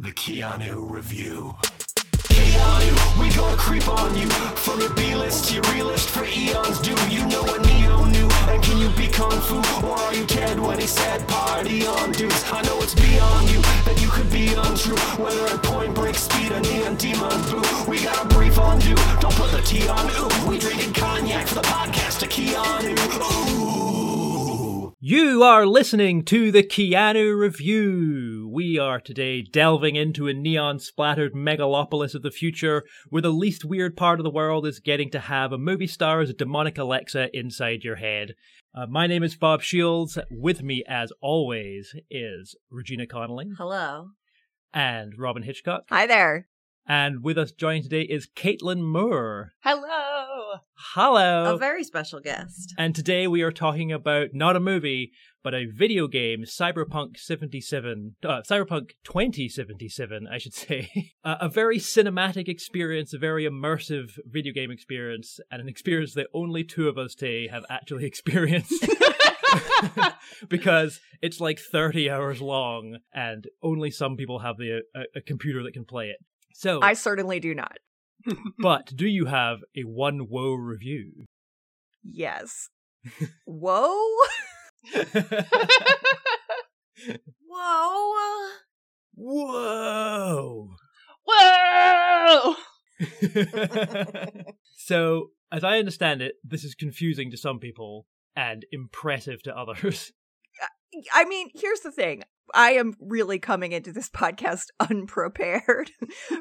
The Keanu Review. Keanu, we gonna creep on you. From your B-list to your realist for eons. Do you know what Neo knew? And can you be Kung Fu? Or are you Ted when he said party on dudes? I know it's beyond you that you could be untrue. Whether at point break speed or neon demon blue. We got a brief on do. Don't put the T on ooh. We drinking cognac for the podcast to Keanu. Ooh. You are listening to the Keanu Review. We are today delving into a neon splattered megalopolis of the future where the least weird part of the world is getting to have a movie star as a demonic Alexa inside your head. Uh, my name is Bob Shields. With me, as always, is Regina Connolly Hello. and Robin Hitchcock. Hi there. And with us joining today is Kaitlin Moore. Hello. Hello. A very special guest. And today we are talking about not a movie, but a video game, Cyberpunk 77, uh, Cyberpunk 2077, I should say. Uh, a very cinematic experience, a very immersive video game experience, and an experience that only two of us today have actually experienced. because it's like 30 hours long, and only some people have the a, a computer that can play it. So, I certainly do not. but do you have a one woe review? Yes. Whoa. Whoa. Whoa! Whoa. so, as I understand it, this is confusing to some people and impressive to others. I mean, here's the thing. I am really coming into this podcast unprepared,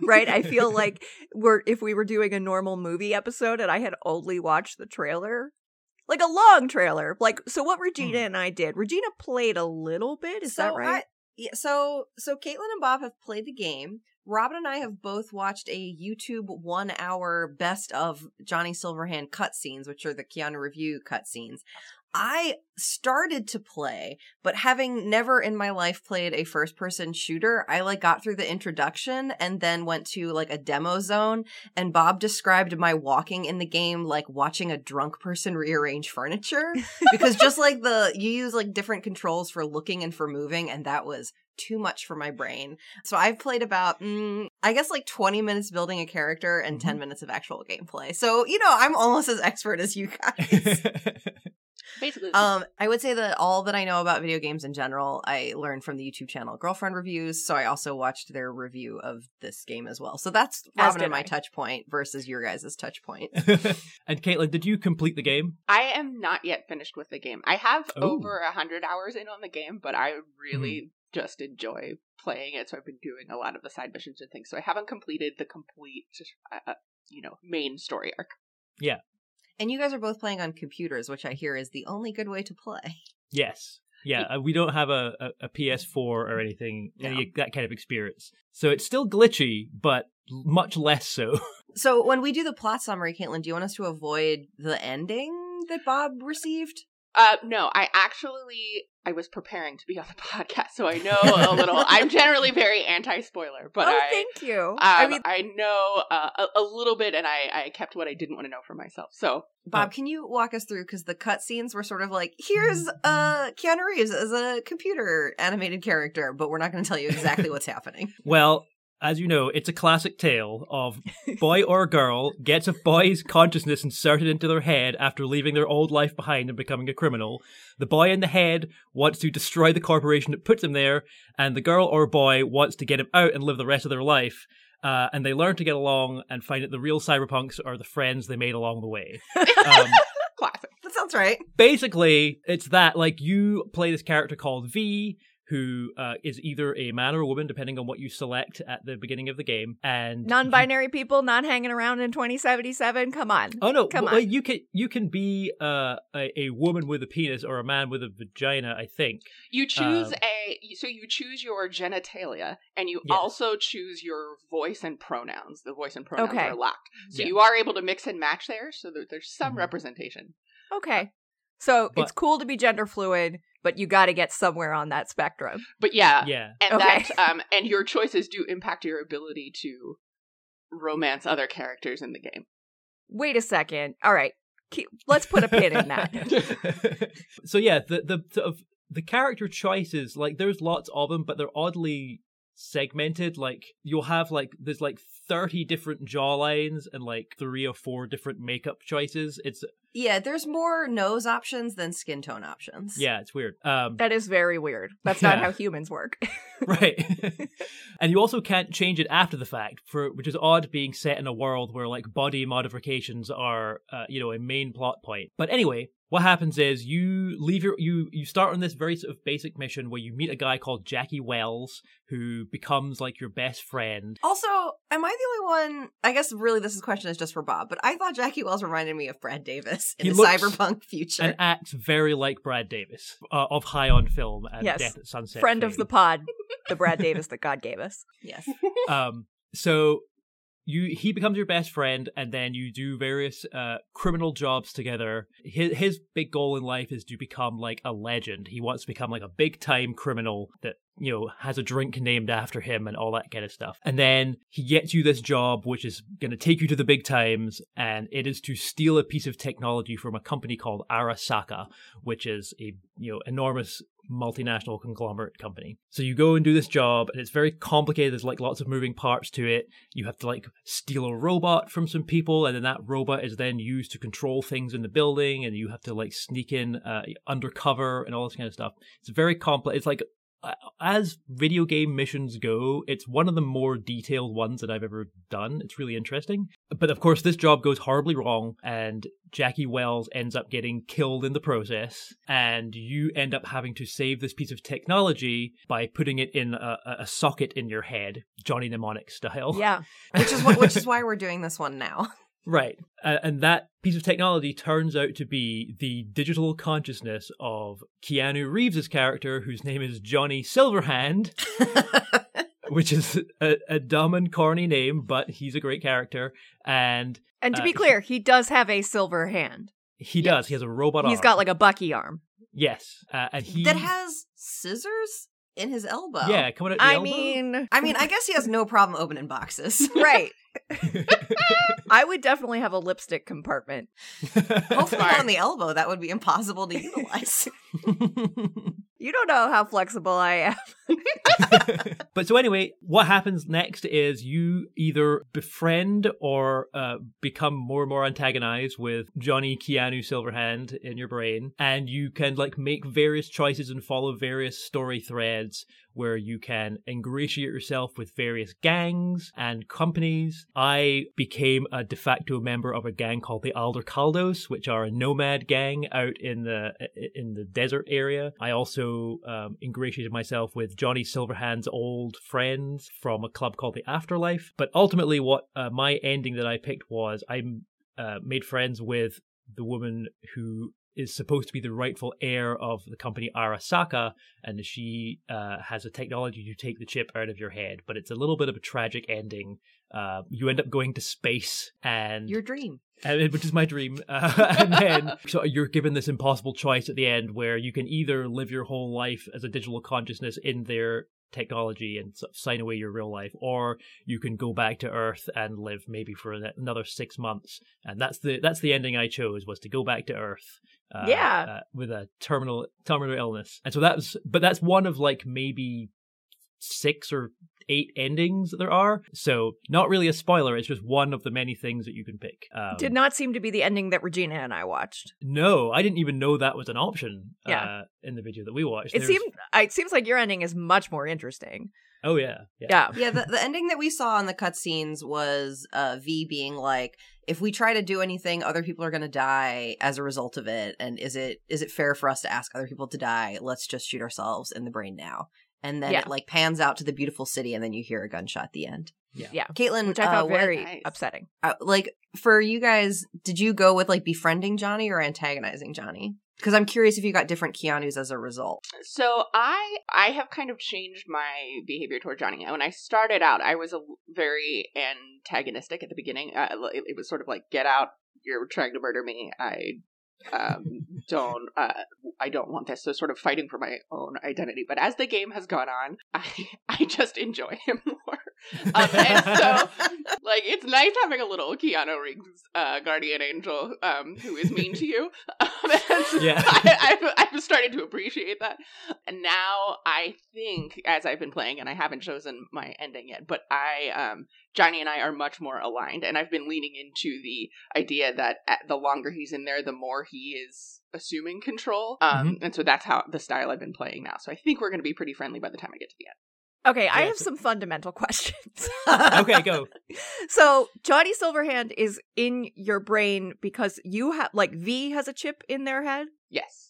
right? I feel like we're if we were doing a normal movie episode and I had only watched the trailer, like a long trailer. Like so what Regina mm. and I did. Regina played a little bit, is that So right? I- yeah, so so Kaitlin and Bob have played the game. Robin and I have both watched a YouTube one hour best of Johnny Silverhand cutscenes, which are the Keanu review cutscenes. I started to play, but having never in my life played a first person shooter, I like got through the introduction and then went to like a demo zone and Bob described my walking in the game like watching a drunk person rearrange furniture because just like the you use like different controls for looking and for moving and that was too much for my brain. So I've played about mm, I guess like 20 minutes building a character and 10 minutes of actual gameplay. So, you know, I'm almost as expert as you guys. Basically, Um, I would say that all that I know about video games in general, I learned from the YouTube channel Girlfriend Reviews. So I also watched their review of this game as well. So that's As Robin and my I. touch point versus your guys' touch point. and Kaitlin, did you complete the game? I am not yet finished with the game. I have Oh. over a hundred hours in on the game, but I really just enjoy playing it. So I've been doing a lot of the side missions and things. So I haven't completed the complete, uh, you know, main story arc. And you guys are both playing on computers, which I hear is the only good way to play. Yes. Yeah, uh, we don't have a, a, a PS4 or anything, any that kind of experience. So it's still glitchy, but much less so. So when we do the plot summary, Kaitlin, do you want us to avoid the ending that Bob received? Uh, no, I actually I was preparing to be on the podcast, so I know a little. I'm generally very anti-spoiler, but oh, I. thank you. Um, I mean, I know uh, a, a little bit, and I, I kept what I didn't want to know for myself. So Bob, can you walk us through? Because the cutscenes were sort of like, here's uh Keanu Reeves as a computer animated character, but we're not going to tell you exactly what's happening. well, as you know, it's a classic tale of boy or girl gets a boy's consciousness inserted into their head after leaving their old life behind and becoming a criminal. The boy in the head wants to destroy the corporation that puts him there, and the girl or boy wants to get him out and live the rest of their life. Uh, and they learn to get along and find that the real cyberpunks are the friends they made along the way. Um, classic. That sounds right. basically it's that like you play this character called v who uh, is either a man or a woman depending on what you select at the beginning of the game and non-binary people not hanging around in 2077. Come on. oh no Come well, on. you can you can be uh, a, a woman with a penis or a man with a vagina i think You choose Um, a so you choose your genitalia, and you Yes. also choose your voice and pronouns. The voice and pronouns Okay. are locked, so Yeah. you are able to mix and match there. So there, there's some Mhm. representation. Okay. So But- it's cool to be gender fluid, but you got to get somewhere on that spectrum. But yeah, yeah and Okay. that um and your choices do impact your ability to romance other characters in the game. Wait a second. All right. Keep, let's put a pin in that. so yeah the the sort of the character choices like there's lots of them but they're oddly segmented. Like you'll have like there's like thirty different jawlines and like three or four different makeup choices. It's Yeah, there's more nose options than skin tone options. yeah, it's weird. Um, That is very weird. That's not Yeah. how humans work. right and you also can't change it after the fact for which is odd being set in a world where like body modifications are uh, you know a main plot point but anyway what happens is you leave your you you start on this very sort of basic mission where you meet a guy called Jackie Wells who becomes like your best friend Also, am I the only one? I guess really this is question is just for Bob, but I thought Jackie Wells reminded me of Brad Davis in He the looks cyberpunk future. and acts very like Brad Davis uh, of High on Film and Yes. Death at Sunset Friend of the pod, the Brad Davis that God gave us. yes. um so you he becomes your best friend and then you do various uh criminal jobs together. His his big goal in life is to become like a legend. He wants to become like a big time criminal that you know has a drink named after him and all that kind of stuff. And then he gets you this job which is going to take you to the big times and it is to steal a piece of technology from a company called arasaka which is a you know enormous multinational conglomerate company. So you go and do this job, and it's very complicated. There's like lots of moving parts to it. You have to like steal a robot from some people, and then that robot is then used to control things in the building, and you have to like sneak in uh, undercover and all this kind of stuff. It's very complex. It's like as video game missions go, it's one of the more detailed ones that I've ever done. It's really interesting. But of course, this job goes horribly wrong, and Jackie Wells ends up getting killed in the process, and you end up having to save this piece of technology by putting it in a, a- socket in your head, Johnny Mnemonic style. Yeah. Which is what, which is why we're doing this one now. Right. Uh, and that piece of technology turns out to be the digital consciousness of Keanu Reeves' character, whose name is Johnny Silverhand, which is a, a dumb and corny name, but he's a great character. And And to Uh, be clear, he does have a silver hand. he does. He has a robot He's arm. got like a Bucky arm. Yes. Uh, and he. that has scissors in his elbow. Yeah, coming out the I elbow. mean, I mean, I guess he has no problem opening boxes. right. I would definitely have a lipstick compartment. Hopefully on the elbow. That would be impossible to utilize. You don't know how flexible I am. but so anyway, what happens next is you either befriend or uh, become more and more antagonized with Johnny Keanu Silverhand in your brain, and you can like make various choices and follow various story threads where you can ingratiate yourself with various gangs and companies. I became a de facto member of a gang called the Aldecaldos, which are a nomad gang out in the in the desert area. I also um, ingratiated myself with Johnny Silverhand's old friends from a club called the Afterlife. But ultimately, what uh, my ending that I picked was I uh, made friends with the woman who is supposed to be the rightful heir of the company Arasaka, and she uh, has a technology to take the chip out of your head. But it's a little bit of a tragic ending. Uh, you end up going to space, and Your dream. And- which is my dream. Uh, and then so you're given this impossible choice at the end where you can either live your whole life as a digital consciousness in their technology and sort of sign away your real life, or you can go back to Earth and live maybe for another six months. And that's the that's the ending I chose was to go back to Earth. Uh, Yeah. uh, with a terminal terminal illness, and so that was, but that's one of like maybe six or eight endings that there are. So not really a spoiler. It's just one of the many things that you can pick. Um, Did not seem to be the ending that Regina and I watched. no, I didn't even know that was an option. Yeah. Uh, in the video that we watched, It There's- seemed it seems like your ending is much more interesting. Oh yeah, yeah. Yeah. Yeah, the, the ending that we saw in the cutscenes was uh, V being like, if we try to do anything, other people are going to die as a result of it. And is it is it fair for us to ask other people to die? Let's just shoot ourselves in the brain now. And then Yeah. it like pans out to the beautiful city, and then you hear a gunshot at the end. Yeah. Yeah. Kaitlin, Which I found uh, what- very Nice. upsetting. uh, like for you guys, did you go with like befriending Johnny or antagonizing Johnny? Because I'm curious if you got different Keanu's as a result. So I I have kind of changed my behavior toward Johnny. When I started out, I was a very antagonistic at the beginning. Uh, it, it was sort of like, "Get out! You're trying to murder me. I um, don't uh, I don't want this." So sort of fighting for my own identity. But as the game has gone on, I I just enjoy him more. Um, and so, like, it's nice having a little Keanu Reeves uh, guardian angel um, who is mean to you. Um, so Yeah. I, I've, I've started to appreciate that. And now I think, as I've been playing, and I haven't chosen my ending yet, but I, um, Johnny and I are much more aligned. And I've been leaning into the idea that at, the longer he's in there, the more he is assuming control. Um, And so that's how the style I've been playing now. So I think we're going to be pretty friendly by the time I get to the end. Okay, I have so- some fundamental questions. okay, go. so Johnny Silverhand is in your brain because you have like V has a chip in their head. Yes.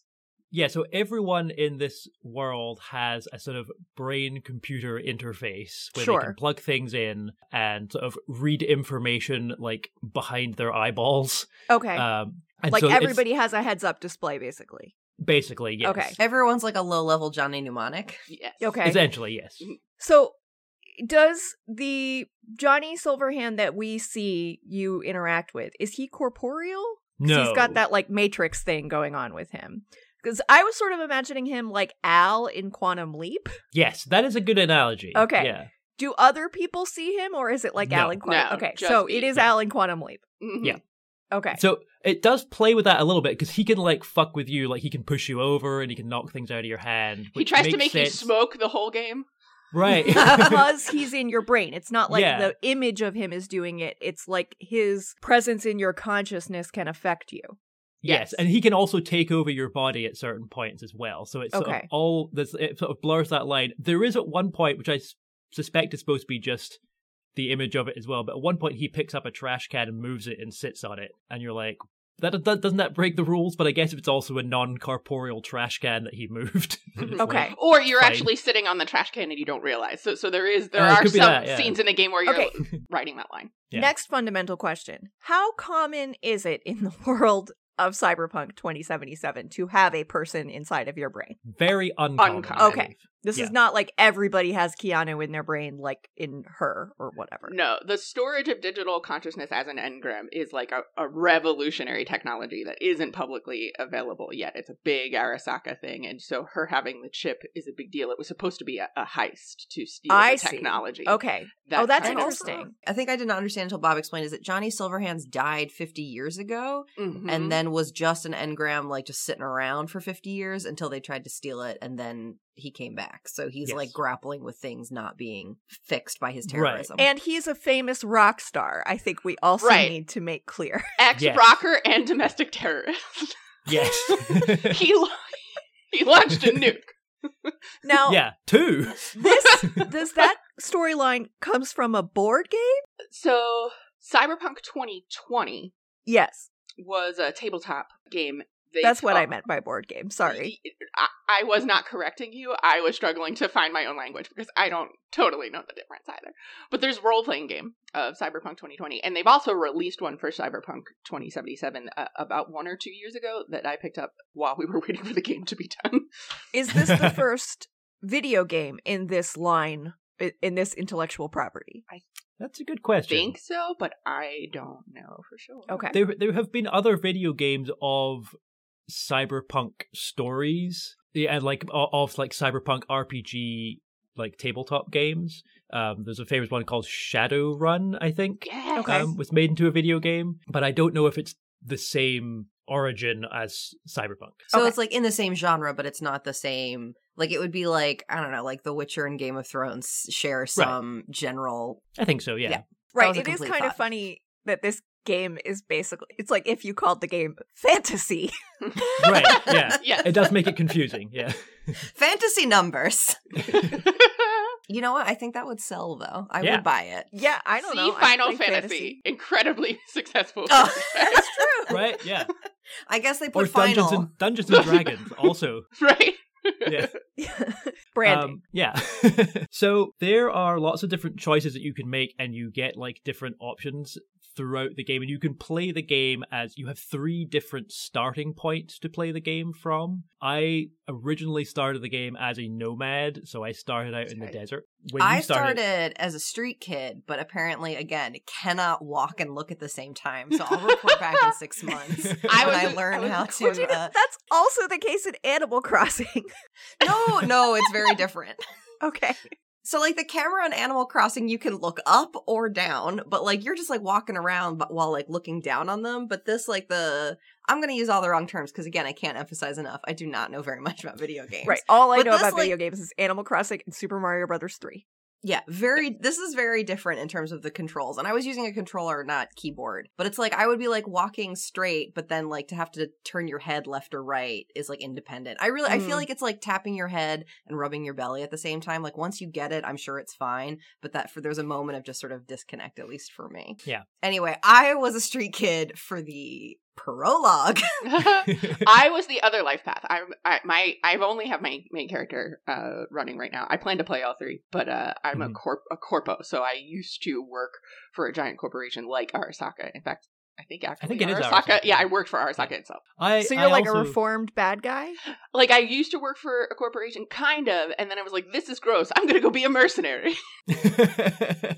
Yeah, so everyone in this world has a sort of brain computer interface where they can plug things in and sort of read information like behind their eyeballs. Okay. Um, and like so everybody has a heads up display basically. basically, yes. Okay. Everyone's like a low level Johnny Mnemonic. Yes. Okay. Essentially, yes. So does the Johnny Silverhand that we see you interact with, is he corporeal? No. He's got that like matrix thing going on with him. Because I was sort of imagining him like Al in Quantum Leap. Yes, that is a good analogy. Okay. Yeah. Do other people see him or is it like No. Al in Quantum No, Okay, so me. it is Yeah. Al in Quantum Leap. Mhm. Yeah. Okay. So it does play with that a little bit because he can like fuck with you, like he can push you over and he can knock things out of your hand. He tries to makes make you smoke the whole game. Right. because he's in your brain. It's not like Yeah. the image of him is doing it. It's like his presence in your consciousness can affect you. Yes, Yes. and he can also take over your body at certain points as well. So it's sort of all this. it sort of blurs that line. There is at one point which I suspect is supposed to be just the image of it as well. But at one point he picks up a trash can and moves it and sits on it, and you're like, that, that doesn't that break the rules? But I guess if it's also a non-corporeal trash can that he moved. Okay. like- Or you're Fine. actually sitting on the trash can and you don't realize. So, so there is there Uh, are some that, yeah. scenes in the game where you're Okay. writing that line. Yeah. Next fundamental question How common is it in the world of Cyberpunk 2077 to have a person inside of your brain? Very uncommon. Uncommon. Okay. Believe. This Yeah. is not like everybody has Keanu in their brain, like in her or whatever. No, the storage of digital consciousness as an engram is like a, a revolutionary technology that isn't publicly available yet. It's a big Arasaka thing, and so her having the chip is a big deal. It was supposed to be a, a heist to steal I the see. technology. Okay. That oh, that's kind of- interesting. I think I did not understand until Bob explained is that Johnny Silverhands died 50 years ago Mhm. and then was just an engram like just sitting around for 50 years until they tried to steal it and then he came back. So he's Yes. like grappling with things not being fixed by his Right. terrorism. And he's a famous rock star. I think we also Right. need to make clear. ex Yes. rocker and domestic terrorist. Yes. he la- he launched a nuke. Now, yeah. Two. this does that storyline comes from a board game? So Cyberpunk 2020 Yes. was a tabletop game. They That's what I meant by board game. Sorry. I, I was not correcting you. I was struggling to find my own language because I don't totally know the difference either. But there's role playing game of Cyberpunk 2020, and they've also released one for Cyberpunk 2077 uh, about one or two years ago that I picked up while we were waiting for the game to be done. Is this the first video game in this line in this intellectual property? That's a good question. I think so, but I don't know for sure. Okay. There, there have been other video games of cyberpunk stories, yeah, and like o- of like cyberpunk RPG like tabletop games. Um, there's a famous one called Shadowrun, I think, Yes. Okay. um, was made into a video game, but I don't know if it's the same origin as cyberpunk. So Okay. it's like in the same genre, but it's not the same. Like it would be like I don't know, like The Witcher and Game of Thrones share some general. I think so. Yeah. Yeah. right. It is complete kind of funny that this game is basically it's like if you called the game fantasy. right. Yeah. Yes. It does make it confusing. Yeah. Fantasy numbers. You know what? I think that would sell though. I Yeah. would buy it. yeah, I don't See know. I Final play Fantasy. Incredibly successful. Oh. That's true. Right. Yeah. I guess they or put Dungeons final. and Dungeons and Dragons also. right? Yeah. Branding. Um, yeah. so there are lots of different choices that you can make, and you get like different options throughout the game. And you can play the game as you have three different starting points to play the game from. I originally started the game as a nomad, so I started out in the desert. When I you started as a street kid, but apparently, again, cannot walk and look at the same time. So I'll report back in six months I when was- I learn I was- how Well, to. Gina, Uh, that's also the case in Animal Crossing. no, no, it's very different. okay. So like the camera on Animal Crossing, you can look up or down, but like you're just like walking around, but while like looking down on them. But this like the I'm gonna use all the wrong terms because again, I can't emphasize enough. I do not know very much about video games. Right. All I But know this, about like- video games is Animal Crossing and Super Mario Brothers 3. Yeah, very. This is very different in terms of the controls. And I was using a controller, not keyboard. But it's like I would be like walking straight, but then like to have to turn your head left or right is like independent. I really, I Mm. feel like it's like tapping your head and rubbing your belly at the same time. Like once you get it, I'm sure it's fine. But that for there's a moment of just sort of disconnect, at least for me. Yeah. Anyway, I was a street kid for the prologue. I was the other life path. I, I my I've only have my main character uh running right now. I plan to play all three, but uh I'm a Mhm. corp a corpo, so I used to work for a giant corporation like Arasaka. In fact, I think actually think it is Arasaka. Arasaka. Yeah, I worked for Arasaka itself. I, So you're like a reformed bad guy? Like I used to work for a corporation, kind of, and then I was like, "This is gross. I'm gonna go be a mercenary."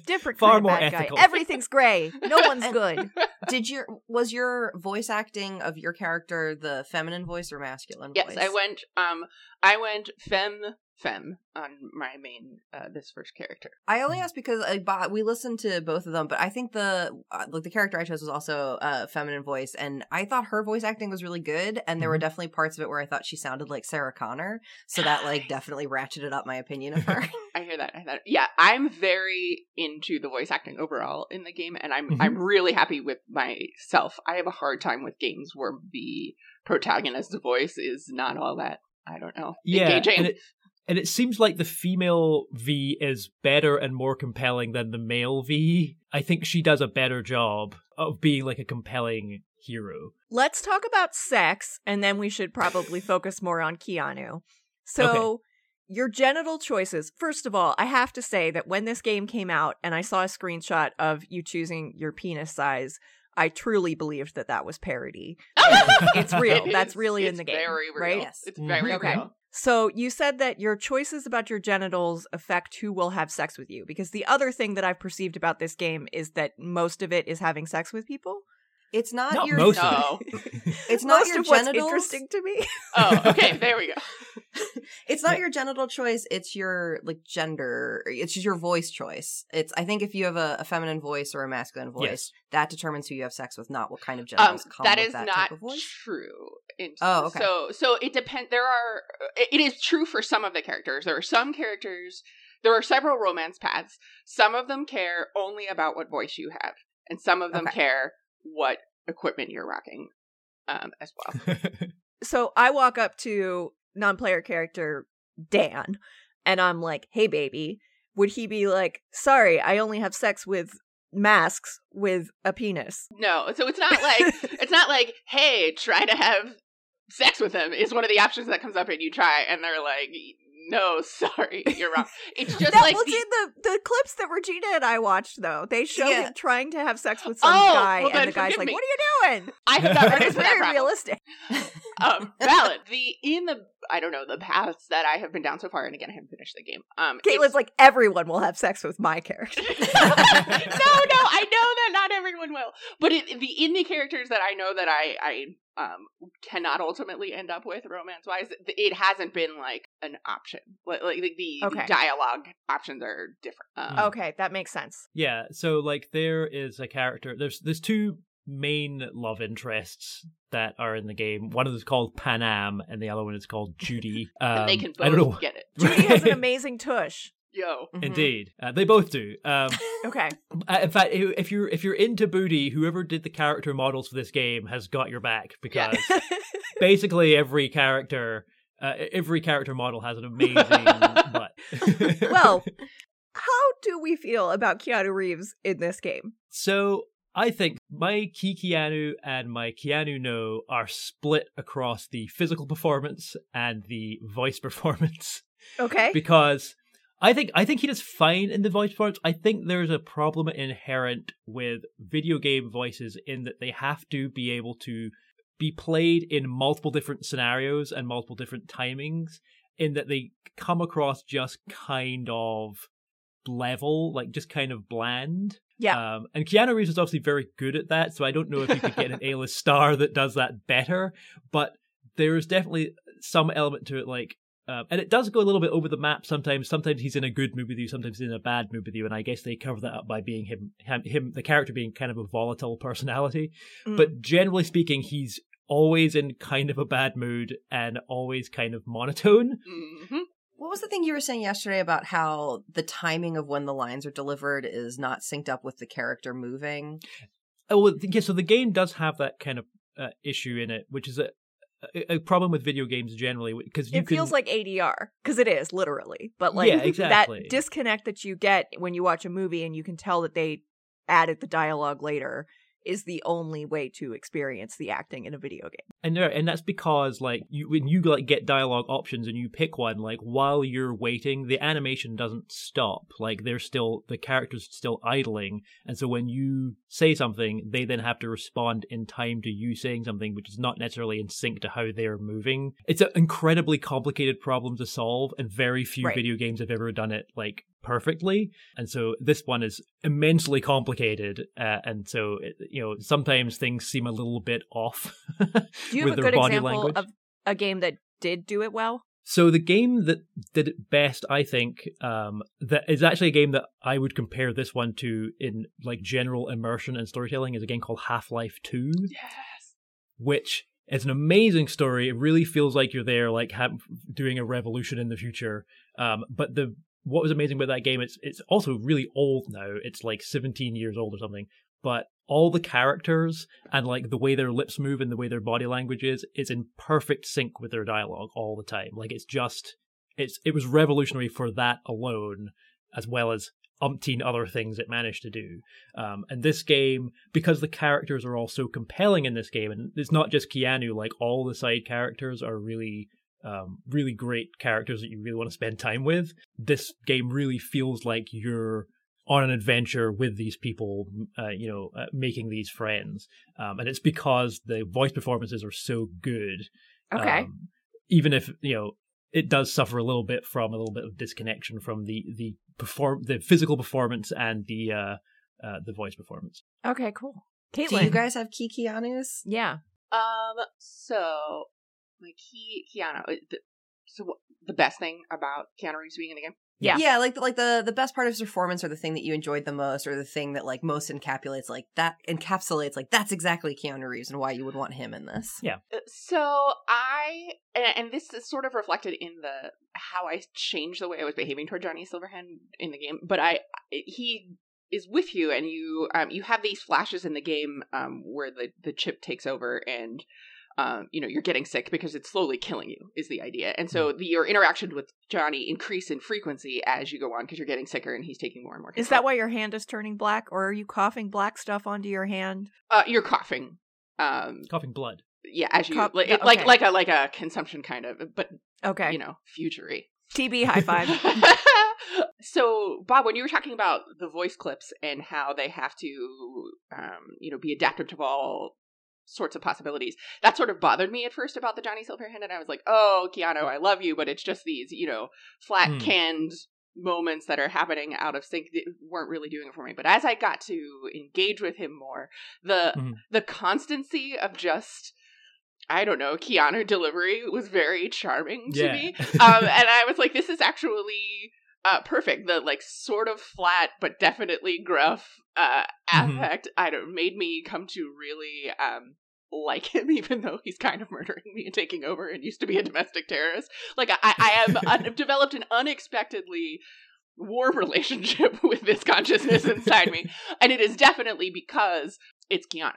Different Far kind more of bad ethical. guy. Everything's gray. No one's good. Did your was your voice acting of your character the feminine voice or masculine yes, voice? I went. Um, I went femme femme on my main uh, this first character. I only asked because I bought, we listened to both of them, but I think the uh, like the character I chose was also a feminine voice, and I thought her voice acting was really good, and there were Mhm. definitely parts of it where I thought she sounded like Sarah Connor, so that like definitely ratcheted up my opinion of her. I hear that. I thought, yeah, I'm very into the voice acting overall in the game, and I'm Mhm. I'm really happy with myself. I have a hard time with games where the protagonist's voice is not all that. I don't know. Yeah, engaging. and it, and it seems like the female V is better and more compelling than the male V. I think she does a better job of being like a compelling hero. Let's talk about sex, and then we should probably focus more on Keanu. So, your genital choices. First of all, I have to say that when this game came out and I saw a screenshot of you choosing your penis size, I truly believed that that was parody. It's real. It That's is. really in the game, Very real. right? Yes. It's very mm-hmm. Okay. real. So you said that your choices about your genitals affect who will have sex with you because the other thing that I've perceived about this game is that most of it is having sex with people. It's not, Not your most No. it's not most your of genitals. interesting to me. Oh, okay. There we go. it's not your genital choice it's your like gender it's just your voice choice it's i think if you have a, a feminine voice or a masculine voice Yes. that determines who you have sex with not what kind of Um, genitals come that with is that not type of voice true. In- Oh, okay. So, so it depends. There are. It it is true for some of the characters. There are some characters. There are several romance paths. Some of them care only about what voice you have, and some of them Okay. care what equipment you're rocking, um, as well. So I walk up to non-player character Dan and I'm like, "Hey baby." Would he be like, "Sorry, I only have sex with masks with a penis." No, so it's not like it's not like, hey, try to have sex with him is one of the options that comes up and you try, and they're like, no, sorry, you're wrong. It's just that like was the- in the the clips that Regina and I watched though. They show Yeah. him trying to have sex with some Oh, guy well, and the guy's like, me. "What are you doing?" I have not run And it's into that very realistic. um, valid. The in the I don't know the paths that I have been down so far, and again I haven't finished the game. Um, Kaitlin's like, "Everyone will have sex with my character." no, no, I know that not everyone will, but it, the in the characters that I know that I I um cannot ultimately end up with romance wise, it hasn't been like an option. Like, like the, the, Okay. the dialogue options are different. Um, okay, that makes sense. Yeah, so like there is a character. There's there's two main love interests that are in the game. One of them is called Panam, and the other one is called Judy. Um, and they can I don't know. both get it. Judy has an amazing tush. Yo, Mhm. Indeed, uh, they both do. Um, Okay. uh, in fact, if you're if you're into booty, whoever did the character models for this game has got your back because basically every character. Uh, every character model has an amazing butt. well, how do we feel about Keanu Reeves in this game? So I think my Ki Keanu and my Keanu No are split across the physical performance and the voice performance Okay. because I think I think he does fine in the voice parts. I think there's a problem inherent with video game voices in that they have to be able to be played in multiple different scenarios and multiple different timings in that they come across just kind of level, like just kind of bland. Yeah. Um, and Keanu Reeves is obviously very good at that, so I don't know if you could get an A-list star that does that better, but there is definitely some element to it, like uh, and it does go a little bit over the map sometimes. Sometimes he's in a good mood with you, sometimes he's in a bad mood with you, and I guess they cover that up by being him, him, him the character being kind of a volatile personality. Mm. But generally speaking, he's always in kind of a bad mood and always kind of monotone. hmm What was the thing you were saying yesterday about how the timing of when the lines are delivered is not synced up with the character moving? Oh, well, yeah. So the game does have that kind of uh, issue in it, which is a a, a problem with video games generally because you it feels like ADR because it is literally, but like Yeah, exactly. that disconnect that you get when you watch a movie and you can tell that they added the dialogue later is the only way to experience the acting in a video game. and there, and that's because like you when you like get dialogue options and you pick one like while you're waiting the animation doesn't stop like they're still the characters still idling and so when you say something they then have to respond in time to you saying something which is not necessarily in sync to how they're moving it's an incredibly complicated problem to solve and very few Right. video games have ever done it like perfectly and so this one is immensely complicated uh, and so it, you know sometimes things seem a little bit off Do you with have a their good body example language. of a game that did do it well? So the game that did it best, I think, um, that is actually a game that I would compare this one to in like general immersion and storytelling is a game called Half Life Two, Yes. which is an amazing story. It really feels like you're there, like ha- doing a revolution in the future. Um, but the what was amazing about that game, it's it's also really old now. It's like 17 years old or something. But all the characters and like the way their lips move and the way their body language is is in perfect sync with their dialogue all the time. Like it's just it's it was revolutionary for that alone, as well as umpteen other things it managed to do. Um, and this game, because the characters are all so compelling in this game, and it's not just Keanu, like all the side characters are really um, really great characters that you really want to spend time with. This game really feels like you're on an adventure with these people, uh, you know, uh, making these friends. Um, and it's because the voice performances are so good. Okay. Um, even if, you know, it does suffer a little bit from a little bit of disconnection from the the perform the physical performance and the uh, uh the voice performance. okay, cool. Kaitlin, Do you guys have Kikianus? yeah. Um. So, like he Keanu. uh, The, so the best thing about Keanu Reeves being in the game? Yeah. Yeah, like like the the best part of his performance or the thing that you enjoyed the most or the thing that like most encapsulates like that encapsulates like that's exactly Keanu Reeves and why you would want him in this. Yeah. Uh, So I and, and this is sort of reflected in the how I changed the way I was behaving toward Johnny Silverhand in the game. But I he is with you, and you um you have these flashes in the game um where the the chip takes over and. Um, you know, you're getting sick because it's slowly killing you, is the idea. And so the, your interaction with Johnny increase in frequency as you go on because you're getting sicker and he's taking more and more. Is that why your hand is turning black, or are you coughing black stuff onto your hand? uh, you're coughing? Um, Coughing blood. yeah, as you Cough- like, yeah, like like a like a consumption kind of, but Okay. you know, futury. TB high five. so, Bob, when you were talking about the voice clips and how they have to, um, you know, be adaptive to all sorts of possibilities, that sort of bothered me at first about the Johnny Silverhand, and I was like, "Oh, Keanu, I love you," but it's just these, you know, flat Hmm. canned moments that are happening out of sync that weren't really doing it for me. But as I got to engage with him more, the Mhm. the constancy of just I don't know, Keanu delivery was very charming to Yeah. me. Um, and I was like, this is actually uh, perfect. The like sort of flat but definitely gruff uh, Mhm. affect I don't made me come to really um, like him, even though he's kind of murdering me and taking over and used to be a domestic terrorist. Like I, I have un- developed an unexpectedly warm relationship with this consciousness inside me, and it is definitely because it's Keanu.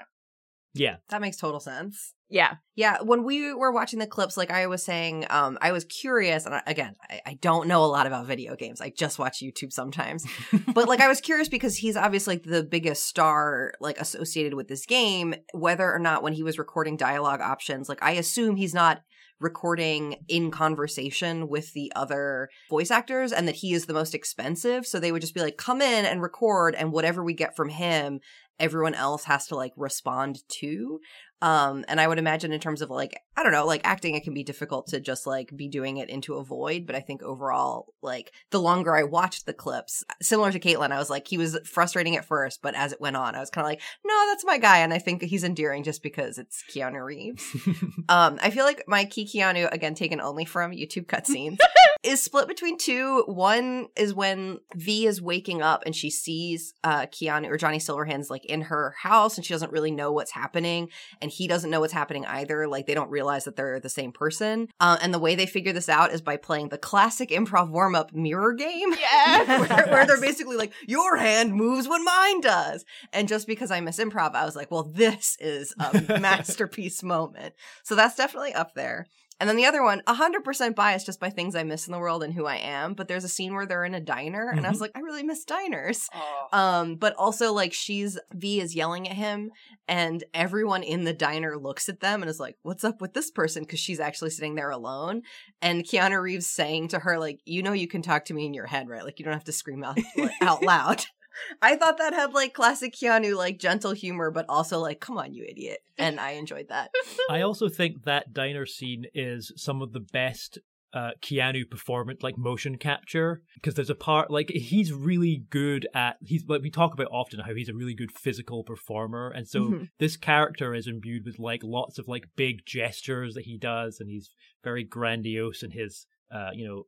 Yeah. That makes total sense. Yeah. Yeah, when we were watching the clips, like I was saying, um, I was curious, and I, again, I, I don't know a lot about video games. I just watch YouTube sometimes, but like I was curious because he's obviously like, the biggest star like associated with this game. Whether or not when he was recording dialogue options, like I assume he's not recording in conversation with the other voice actors, and that he is the most expensive. So they would just be like, "Come in and record, and whatever we get from him." Everyone else has to like respond to. Um, and I would imagine in terms of like, I don't know, like acting, it can be difficult to just like be doing it into a void. But I think overall, like the longer I watched the clips, similar to Kaitlin, I was like, he was frustrating at first, but as it went on, I was kind of like, no, that's my guy. And I think he's endearing just because it's Keanu Reeves. um, I feel like my key Keanu, again, taken only from YouTube cutscenes, is split between two. One is when V is waking up and she sees uh Keanu or Johnny Silverhands like in her house and she doesn't really know what's happening and he doesn't know what's happening either. Like they don't realize that they're the same person. Uh, and the way they figure this out is by playing the classic improv warm up mirror game. Yeah. where, where they're basically like, your hand moves when mine does. And just because I miss improv, I was like, well, this is a masterpiece moment. So that's definitely up there. And then the other one, 100% biased just by things I miss in the world and who I am. But there's a scene where they're in a diner, and I was like, I really miss diners. Oh. Um, but also like she's V is yelling at him, and everyone in the diner looks at them and is like, "What's up with this person?" Because she's actually sitting there alone, and Keanu Reeves saying to her like, "You know, you can talk to me in your head, right? Like you don't have to scream out out loud." I thought that had like classic Keanu, like gentle humor, but also like, come on, you idiot. And I enjoyed that. I also think that diner scene is some of the best uh, Keanu performance, like motion capture, because there's a part like he's really good at he's like we talk about often how he's a really good physical performer, and so Mhm. this character is imbued with like lots of like big gestures that he does, and he's very grandiose in his uh, you know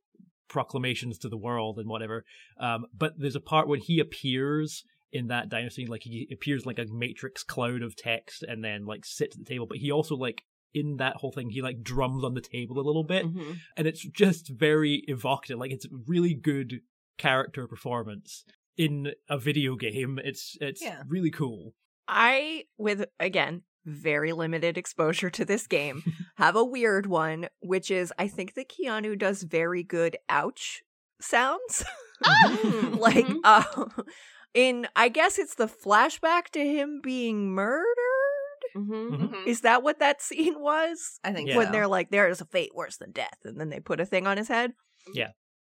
proclamations to the world and whatever. Um, but there's a part when he appears in that diner scene, like he appears like a matrix cloud of text, and then like sits at the table, but he also like in that whole thing he like drums on the table a little bit Mhm. and it's just very evocative like it's really good character performance in a video game it's it's Yeah. really cool I, with again, very limited exposure to this game, have a weird one, which is I think that Keanu does very good ouch sounds. Mhm. like, uh, in, I guess it's the flashback to him being murdered. Mhm. Mhm. Is that what that scene was? I think Yeah. When they're like, there is a fate worse than death. And then they put a thing on his head. Yeah.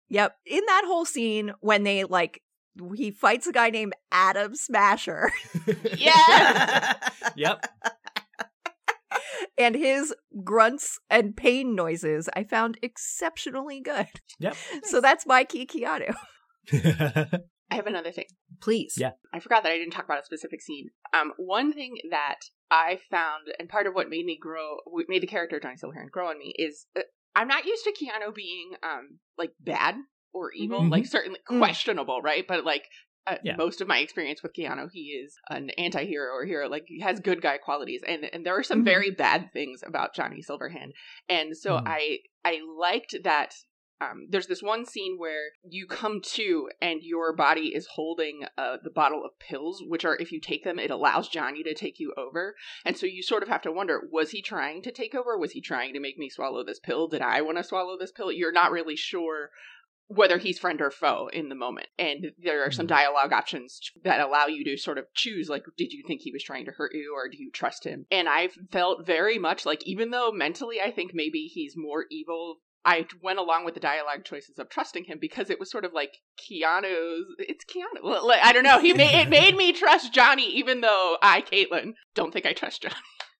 Yep. In that whole scene, when they like, he fights a guy named Adam Smasher. Yeah. yep and his grunts and pain noises I found exceptionally good. yep So that's my key Keanu. I have another thing. Please. Yeah. I forgot that I didn't talk about a specific scene. Um, one thing that I found, and part of what made me grow, what made the character Johnny Silverhand grow on me, is uh, I'm not used to Keanu being um like bad or evil, Mhm. like certainly Mm. questionable, right? But like. Uh, Yeah. Most of my experience with Keanu, he is an anti-hero or hero. Like he has good guy qualities, and and there are some Mhm. very bad things about Johnny Silverhand. And so Mhm. I I liked that um, there's this one scene where you come to and your body is holding uh, the bottle of pills, which are, if you take them, it allows Johnny to take you over. And so you sort of have to wonder was he trying to take over? Was he trying to make me swallow this pill? Did I want to swallow this pill? You're not really sure whether he's friend or foe in the moment. And there are some Mhm. dialogue options that allow you to sort of choose like, did you think he was trying to hurt you or do you trust him? And I felt very much like, even though mentally I think maybe he's more evil. I went along with the dialogue choices of trusting him because it was sort of like Keanu's. It's Keanu. Well, Like, I don't know. He made it made me trust Johnny, even though I, Kaitlin, don't think I trust Johnny.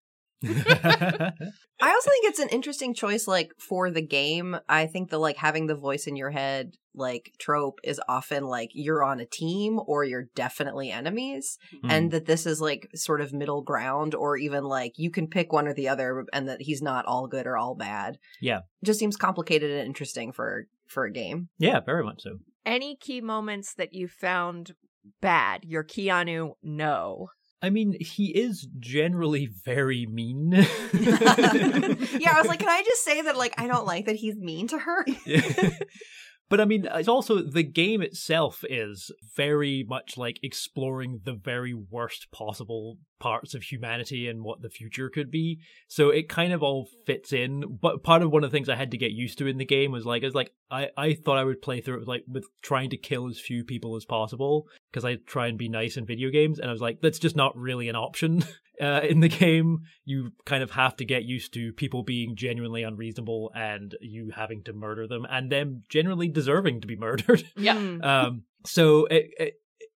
I also think it's an interesting choice, like for the game. I think the like having the voice in your head, like trope, is often like you're on a team or you're definitely enemies, Mm. and that this is like sort of middle ground, or even like you can pick one or the other, and that he's not all good or all bad. Yeah. It just seems complicated and interesting for for a game. yeah very much so Any key moments that you found bad, your Keanu, no. I mean he is generally very mean yeah, I was like, can I just say that like I don't like that he's mean to her? but I mean, it's also the game itself is very much like exploring the very worst possible parts of humanity and what the future could be. So it kind of all fits in. But part of one of the things I had to get used to in the game was like, I was like, I, I thought I would play through it like with trying to kill as few people as possible because I try and be nice in video games. And I was like, that's just not really an option. Uh, in the game, you kind of have to get used to people being genuinely unreasonable and you having to murder them and them generally deserving to be murdered. Yeah. Mm. um, so it, it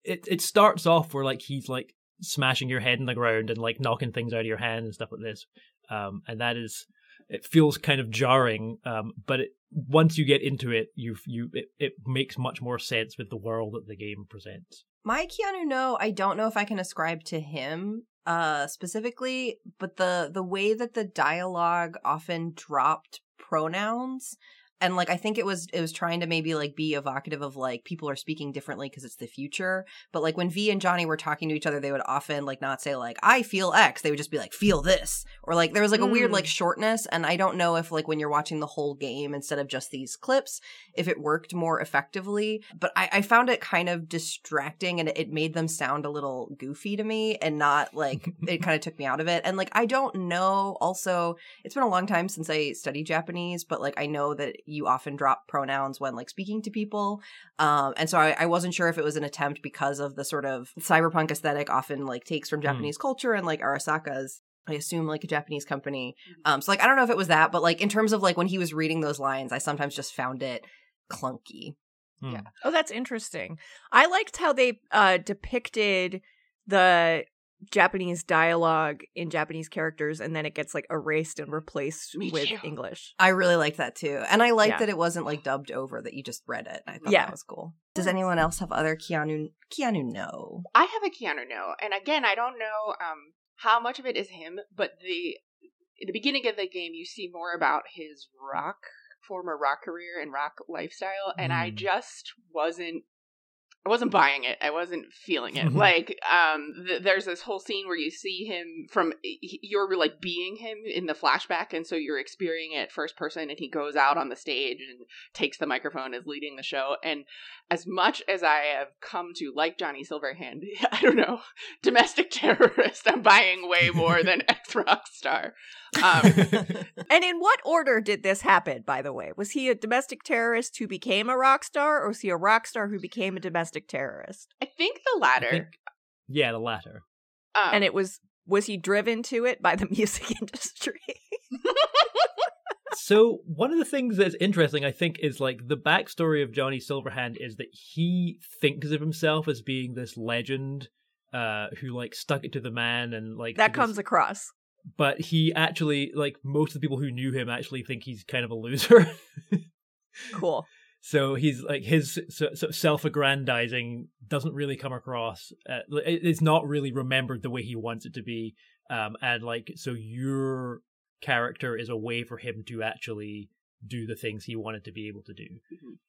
it it starts off where like he's like smashing your head in the ground and like knocking things out of your hand and stuff like this. Um, and that is it feels kind of jarring, um, but it, once you get into it, you you it, it makes much more sense with the world that the game presents. My Keanu no, I don't know if I can ascribe to him uh specifically, but the the way that the dialogue often dropped pronouns and like i think it was it was trying to maybe like be evocative of like people are speaking differently because it's the future but like when v and johnny were talking to each other they would often like not say like i feel x they would just be like feel this or like there was like a weird Mm. like shortness and i don't know if like when you're watching the whole game instead of just these clips if it worked more effectively but i, I found it kind of distracting and it made them sound a little goofy to me and not like it kind of took me out of it and like i don't know also it's been a long time since I studied Japanese, but like I know that you often drop pronouns when like speaking to people. Um, and so I, I wasn't sure if it was an attempt because of the sort of cyberpunk aesthetic often like takes from Japanese culture and like Arasaka's I assume like a Japanese company. Um, so like I don't know if it was that, but like in terms of like when he was reading those lines, I sometimes just found it clunky. Hmm. Yeah. Oh, that's interesting. I liked how they uh depicted the Japanese dialogue in Japanese characters and then it gets like erased and replaced Me with too. English. I really liked that too. And I liked Yeah. that it wasn't like dubbed over, that you just read it. I thought Yeah. that was cool. Does anyone else have other Keanu Keanu no? I have a Keanu no, and again, I don't know um how much of it is him, but the in the beginning of the game, you see more about his rock former rock career and rock lifestyle, and I Hmm. just wasn't. I wasn't buying it. I wasn't feeling it. like, um, th- there's this whole scene where you see him from he- you're like being him in the flashback, and so you're experiencing it first person, and he goes out on the stage and takes the microphone, is leading the show, and as much as I have come to like Johnny Silverhand, I don't know, domestic terrorist, I'm buying way more than ex rock star. Um, And in what order did this happen, by the way? Was he a domestic terrorist who became a rock star, or was he a rock star who became a domestic terrorist? I think the latter. think- yeah, the latter. um, and it was was he driven to it by the music industry? so one of the things that's interesting, I think, is like the backstory of Johnny Silverhand is that he thinks of himself as being this legend uh who like stuck it to the man and like that this- comes across. but he actually like most of the people who knew him actually think he's kind of a loser. Cool. So he's like his so, so self-aggrandizing doesn't really come across. Uh, it's not really remembered the way he wants it to be. Um, and like so your character is a way for him to actually do the things he wanted to be able to do.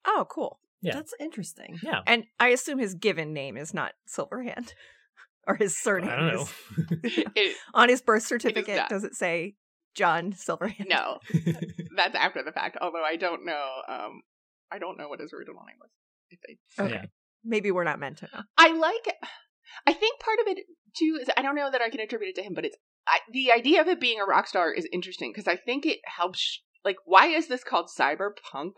Oh, cool. Yeah. That's interesting. Yeah. And I assume his given name is not Silverhand, or his surname. I don't know. is- it- on his birth certificate, not. does it say John Silverhand? no, that's after the fact. Although I don't know. Um, I don't know what his original name was. If they Okay. Yeah. Maybe we're not meant to know. I like. I think part of it too is I don't know that I can attribute it to him, but it's I, the idea of it being a rock star is interesting because I think it helps. Like, why is this called cyberpunk?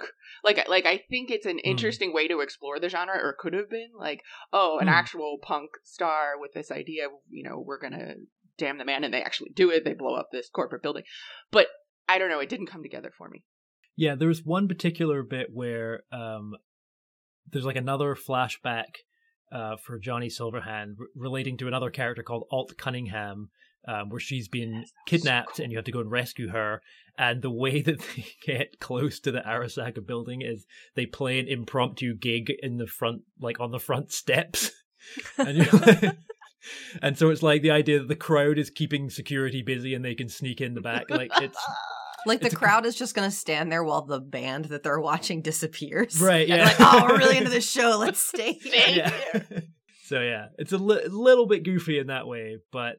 Like, like I think it's an Hmm. interesting way to explore the genre, or could have been like, oh, an Hmm. actual punk star with this idea. of, You know, we're gonna damn the man, and they actually do it. They blow up this corporate building, but I don't know. It didn't come together for me. Yeah, there's one particular bit where um, there's like another flashback uh, for Johnny Silverhand r- relating to another character called Alt Cunningham, um, where she's been kidnapped and you have to go and rescue her. And the way that they get close to the Arasaka building is they play an impromptu gig in the front, like on the front steps. and like, and so it's like the idea that the crowd is keeping security busy and they can sneak in the back. Like it's Like the a- crowd is just going to stand there while the band that they're watching disappears. Right, yeah. like, oh, we're really into this show. Let's stay here. Yeah. so yeah, it's a li- little bit goofy in that way, but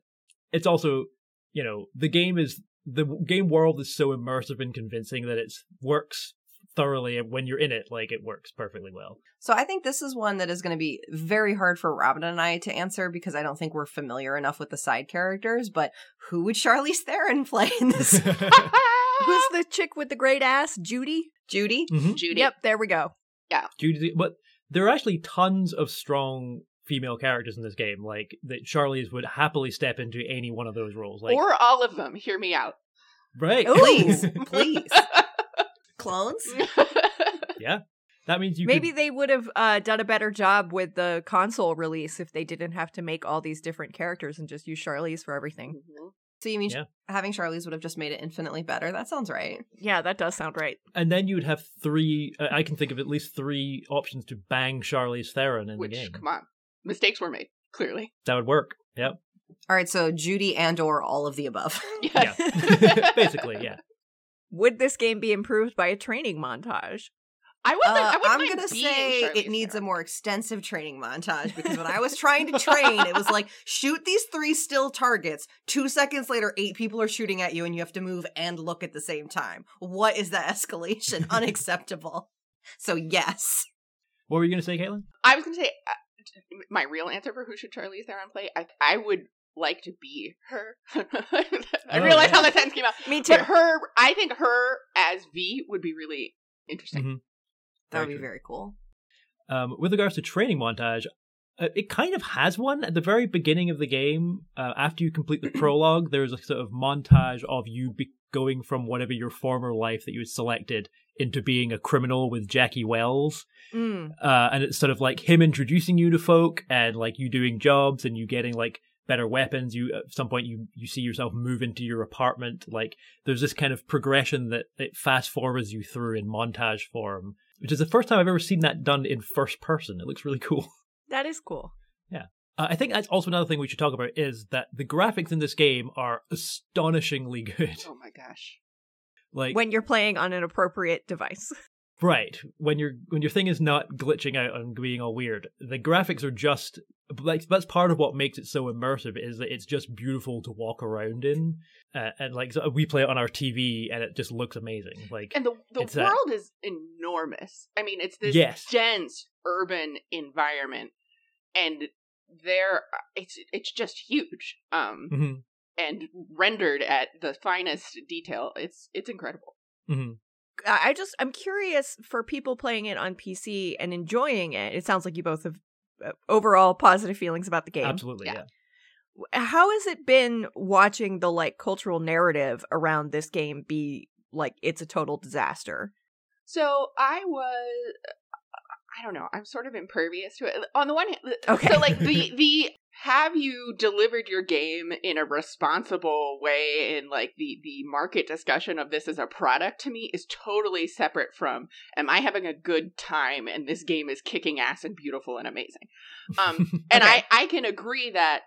it's also, you know, the game is the game world is so immersive and convincing that it works thoroughly and when you're in it like it works perfectly well. So I think this is one that is going to be very hard for Robin and I to answer because I don't think we're familiar enough with the side characters. But who would Charlize Theron play in this? Who's the chick with the great ass? Judy? Judy? Mhm. Judy. Yep, there we go. Yeah. Judy, but there are actually tons of strong female characters in this game like that Charlize would happily step into any one of those roles like or all of them. Hear me out. right Ooh. Please, please. Clones? yeah That means you Maybe could, they would have uh, done a better job with the console release if they didn't have to make all these different characters and just use Charlize for everything. Mhm. So you mean Yeah. having Charlize would have just made it infinitely better? That sounds right. Yeah, that does sound right. and then you'd have three. Uh, I can think of at least three options to bang Charlize Theron in Which, the game. come on, mistakes were made. Clearly, That would work. Yep. All right, so Judy and or all of the above. Yeah. Basically, yeah. Would this game be improved by a training montage? I wasn't. Uh, I wasn't I'm gonna say Charlize it needs a more extensive training montage because when I was trying to train, it was like shoot these three still targets. Two seconds later, eight people are shooting at you, and you have to move and look at the same time. What is that escalation? Unacceptable. So yes, What were you going to say, Kaitlin? I was gonna say uh, my real answer for who should Charlize Theron play. I I would like to be her. I Oh, realize yeah. how that sentence came out. Me too. But her, I think her as V would be really interesting. Mhm. That would be true. very cool. Um, with regards to training montage, uh, it kind of has one at the very beginning of the game. Uh, after you complete the prologue, there's a sort of montage of you be- going from whatever your former life that you had selected into being a criminal with Jackie Wells. Mm. Uh, and it's sort of like him introducing you to folk and like you doing jobs and you getting like better weapons. You at some point you you see yourself move into your apartment. Like there's this kind of progression that it fast forwards you through in montage form, which is the first time I've ever seen that done in first person. It looks really cool. That is cool. Uh, I think that's also another thing we should talk about is that the graphics in this game are astonishingly good. Oh my gosh. Like When you're playing on an appropriate device. Right. When your when your thing is not glitching out and being all weird, the graphics are just like that's part of what makes it so immersive is that it's just beautiful to walk around in, uh, and like so we play it on our TV and it just looks amazing. Like And the the world is enormous. I mean, it's this Yes. dense urban environment, and there it's it's just huge. Um, Mhm, and rendered at the finest detail. It's it's incredible. mhm. I I just I'm curious for people playing it on PC and enjoying it. It sounds like you both have uh, overall positive feelings about the game. absolutely, Yeah. yeah. How has it been watching the like cultural narrative around this game be like it's a total disaster? So I was. I don't know. I'm sort of impervious to it. On the one hand, Okay. so like the the have you delivered your game in a responsible way and like the the market discussion of this as a product to me is totally separate from am I having a good time and this game is kicking ass and beautiful and amazing. Um and I I can agree that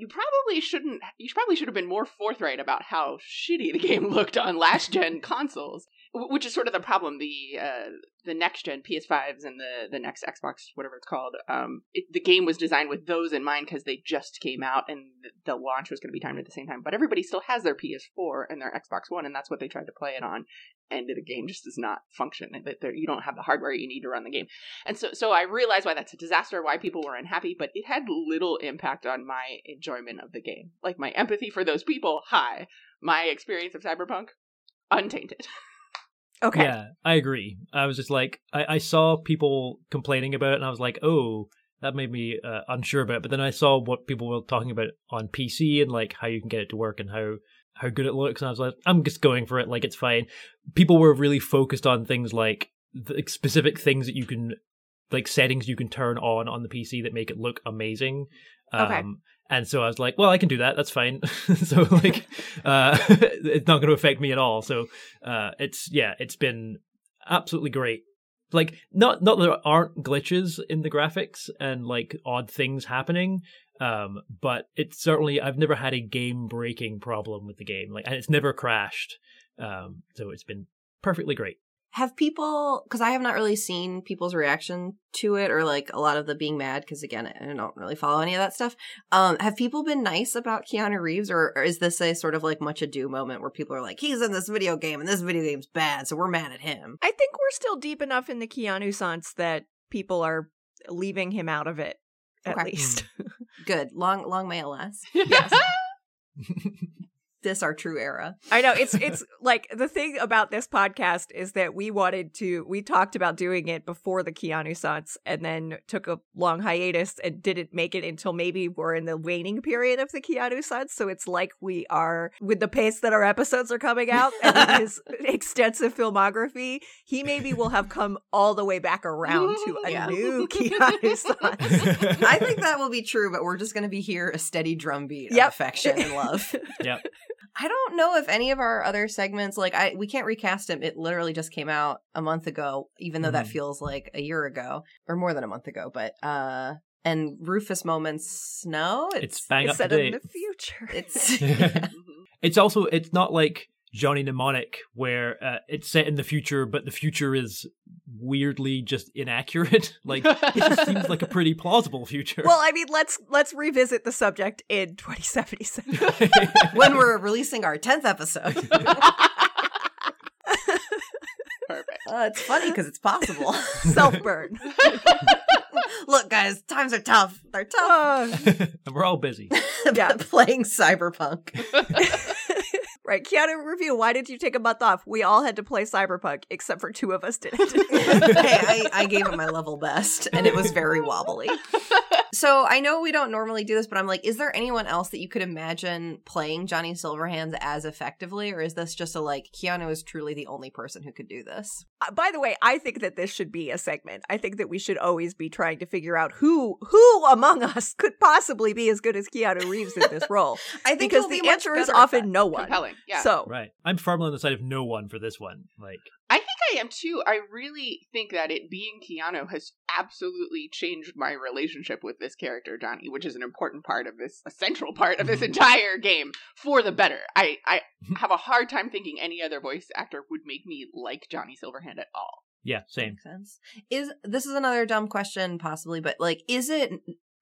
you probably shouldn't you probably should have been more forthright about how shitty the game looked on last gen consoles which is sort of the problem the uh the next gen ps5s and the the next xbox whatever it's called um it, the game was designed with those in mind because they just came out and the launch was going to be timed at the same time but everybody still has their ps4 and their xbox one and that's what they tried to play it on and the game just does not function that there- you don't have the hardware you need to run the game and so so i realize why that's a disaster why people were unhappy but it had little impact on my enjoyment of the game like my empathy for those people high my experience of cyberpunk untainted Okay. Yeah, I agree. I was just like, I, I saw people complaining about it, and I was like, oh, that made me uh, unsure about it. But then I saw what people were talking about on PC and like how you can get it to work and how how good it looks, and I was like, I'm just going for it. Like it's fine. People were really focused on things like the specific things that you can, like settings you can turn on on the PC that make it look amazing. Okay. Um, and so I was like, well, I can do that. That's fine. so like, uh, it's not going to affect me at all. So uh, it's yeah, it's been absolutely great. Like not not that there aren't glitches in the graphics and like odd things happening, um, but it's certainly I've never had a game breaking problem with the game. Like and it's never crashed. Um, so it's been perfectly great. Have people, because I have not really seen people's reaction to it or like a lot of the being mad, because again, I don't really follow any of that stuff. Um, have people been nice about Keanu Reeves or, or is this a sort of like much ado moment where people are like, he's in this video game and this video game's bad, so we're mad at him? I think we're still deep enough in the Keanu sans that people are leaving him out of it at Okay. least. Hmm. Good. Long, long may it last. Yes. this our true era. I know it's it's like the thing about this podcast is that we wanted to we talked about doing it before the Keanu Sans and then took a long hiatus and didn't make it until maybe we're in the waning period of the Keanu Sans. So it's like we are with the pace that our episodes are coming out and his extensive filmography, he maybe will have come all the way back around to a Yeah. new Keanu Sans. I think that will be true, but we're just going to be here a steady drumbeat Yep. of affection and love. Yep. I don't know if any of our other segments, like I, we can't recast him. It literally just came out a month ago, even though that Mhm. feels like a year ago or more than a month ago. But uh, and Rufus moments, no, It's bang It's up to set in the future. it's Mhm. It's also it's not like Johnny Mnemonic where uh, it's set in the future, but the future is weirdly just inaccurate. like it just seems like a pretty plausible future. well, I mean, let's let's revisit the subject in 2077. when we're releasing our tenth episode. Perfect. Uh, it's funny because it's possible. Self burn. Look, guys, times are tough. They're tough. Uh, and we're all busy. yeah. Playing cyberpunk. Right. Keanu review. Why did you take a month off? We all had to play Cyberpunk, except for two of us didn't. hey, I, I gave it my level best, and it was very wobbly. So I know we don't normally do this, but I'm like, is there anyone else that you could imagine playing Johnny Silverhands as effectively, or is this just a like Keanu is truly the only person who could do this? Uh, By the way, I think that this should be a segment. I think that we should always be trying to figure out who who among us could possibly be as good as Keanu Reeves in this role. I think because he'll be the answer is often no one. Compelling. Yeah. So right. I'm firmly on the side of no one for this one. Like I think I am too. I really think that it being Keanu has absolutely changed my relationship with this character, Johnny, which is an important part of this, a central part of this entire game for the better. I, I have a hard time thinking any other voice actor would make me like Johnny Silverhand at all. yeah, same. Makes sense. Is this is another dumb question, possibly, but like, is it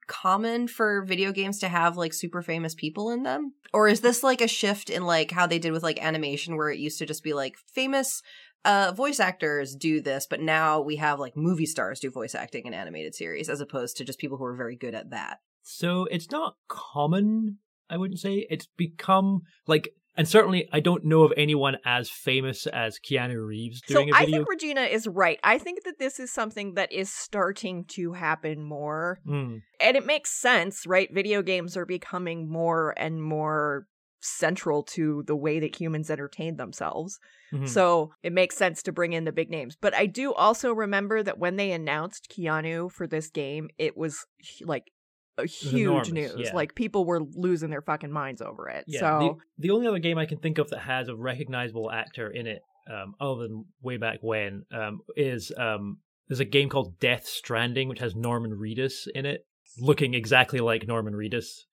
common for video games to have like super famous people in them, or is this like a shift in like how they did with like animation, where it used to just be like famous uh voice actors do this, but now we have like movie stars do voice acting in animated series, as opposed to just people who are very good at that. So it's not common, I wouldn't say. It's become like and certainly I don't know of anyone as famous as Keanu Reeves So doing a I video. think Regina is right. I think that this is something that is starting to happen more. Hmm. And it makes sense, right? Video games are becoming more and more central to the way that humans entertain themselves. Mhm. So it makes sense to bring in the big names. But I do also remember that when they announced Keanu for this game, it was like a huge news. yeah. Like people were losing their fucking minds over it. Yeah, so the, the only other game I can think of that has a recognizable actor in it, um, other than way back when, um, is um, there's a game called Death Stranding, which has Norman Reedus in it, looking exactly like Norman Reedus.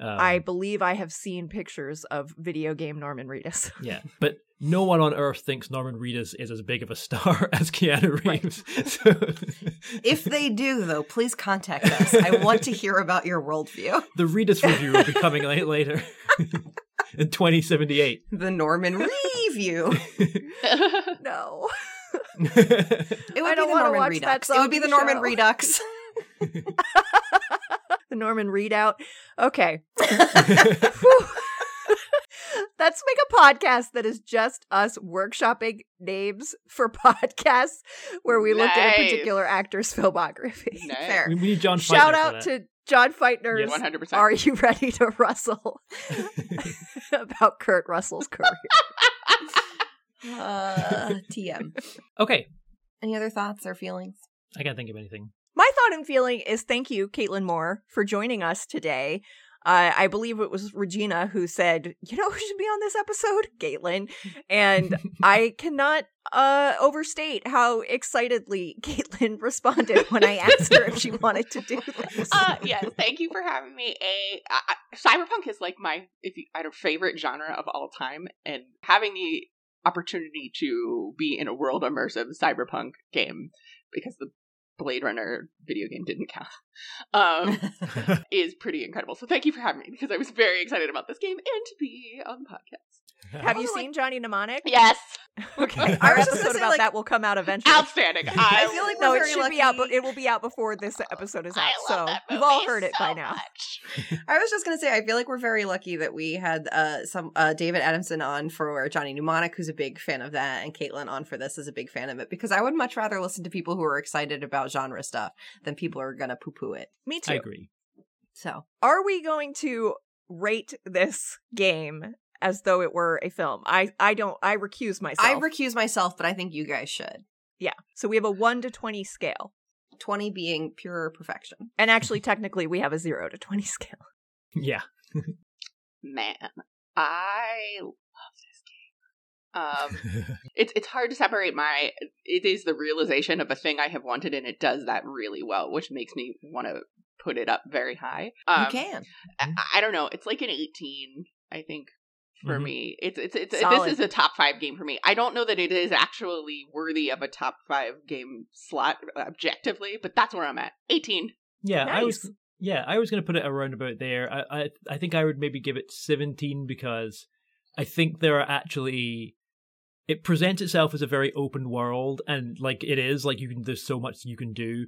Um, I believe I have seen pictures of video game Norman Reedus. yeah, but no one on Earth thinks Norman Reedus is as big of a star as Keanu Reeves. So- If they do, though, please contact us. I want to hear about your worldview. the Reedus review will be coming late later in 2078. The Norman review. no. It would I be don't the wanna Norman watch that Redux. It would be the zombie Norman show. Redux. The Norman readout. Okay. Let's make a podcast that is just us workshopping names for podcasts where we look at a particular actor's filmography. Nice. Fair. we need John. Shout Feitner for out that. to John Feitner's Yes. One hundred percent. Are You Ready to Rustle? about Kurt Russell's career. Uh, TM. Okay, Any other thoughts or feelings? I can't think of anything. My thought and feeling is thank you, Kaitlin Moore, for joining us today. Uh, I believe it was Regina who said, you know who should be on this episode? Kaitlin. And I cannot uh, overstate how excitedly Kaitlin responded when I asked her if she wanted to do this. Uh, yes, thank you for having me. A I, I- cyberpunk is like my if you I a favorite genre of all time, and having the opportunity to be in a world immersive cyberpunk game because the Blade Runner video game didn't count um, is pretty incredible. So thank you for having me because I was very excited about this game and to be on the podcast. Have you Also, like- seen Johnny Mnemonic? Yes, Okay, our was just gonna episode say, about like- that will come out eventually. Outstanding. I feel like no, it should lucky. be out, but it will be out before this episode is out. I so love that you've all movie heard it so by now. I was just gonna say, I feel like we're very lucky that we had uh, some uh, David Adamson on for Johnny Mnemonic, who's a big fan of that, and Kaitlin on for this is a big fan of it because I would much rather listen to people who are excited about genre stuff than people who are gonna poo poo it. Me too. I agree. So Are we going to rate this game as though it were a film? I I don't. I recuse myself. I recuse myself, but I think you guys should. yeah. So we have a one to twenty scale, Twenty being pure perfection. and actually, technically, we have a zero to twenty scale. Yeah. Man, I love this game. Um, it's it's hard to separate my. It is the realization of a thing I have wanted, and it does that really well, which makes me want to put it up very high. Um, you can. I, I don't know. It's like an eighteen, I think, for Mhm. me. It's it's it's Solid. this is a top five game for me. I don't know that it is actually worthy of a top five game slot objectively, but that's where I'm at. Eighteen. Yeah, I was yeah, I was gonna put it around about there. I, I I think I would maybe give it seventeen because I think there are actually it presents itself as a very open world and like it is, like you can there's so much you can do.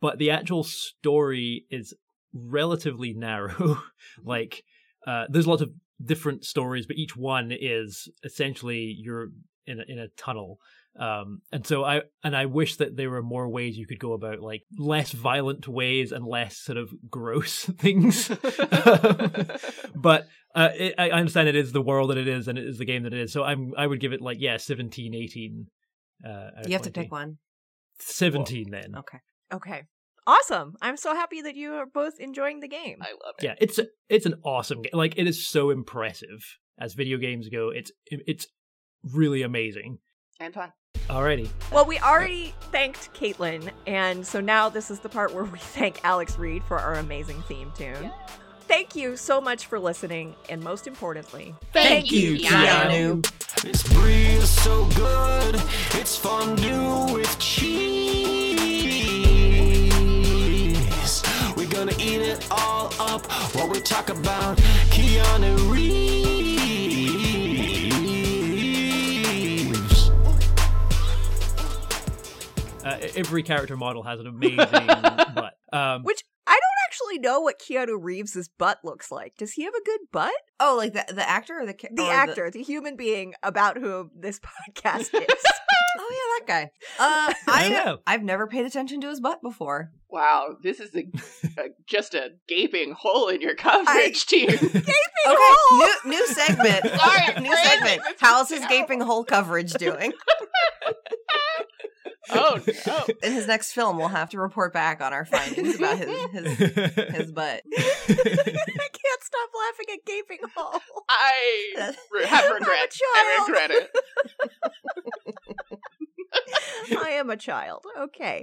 But the actual story is relatively narrow. like uh there's lots of different stories, but each one is essentially you're in a, in a tunnel um and so i and i wish that there were more ways you could go about like less violent ways and less sort of gross things but uh it, i understand it is the world that it is and it is the game that it is so i'm i would give it like yeah 17 18 uh You have to pick one. 17 then Okay. Okay. Awesome. I'm so happy that you are both enjoying the game. I love it. yeah it's it's an awesome game like it is so impressive as video games go it's it's really amazing and Anton. alrighty Well, we already thanked Kaitlin, and so now this is the part where we thank Alex Reed for our amazing theme tune. Thank you so much for listening, and most importantly, Thank you, Keanu. This brie is so good, it's fondue with cheese. It all up while we talk about Keanu Reeves. uh, every character model has an amazing butt um which I don't actually know what Keanu Reeves's butt looks like. Does he have a good butt? Oh, like the the actor or the ca- The or actor, the... human being about whom this podcast is. Oh yeah, that guy. Uh, I I know. I've never paid attention to his butt before. Wow, this is a, a just a gaping hole in your coverage, team. Okay, hole. new new segment. Sorry, new Brandon, segment. this How's his terrible. gaping hole coverage doing? oh no! In his next film, we'll have to report back on our findings about his his, his butt. I can't stop laughing at gaping hole. I re- have I'm a regrets. I regret it. I am a child. Okay.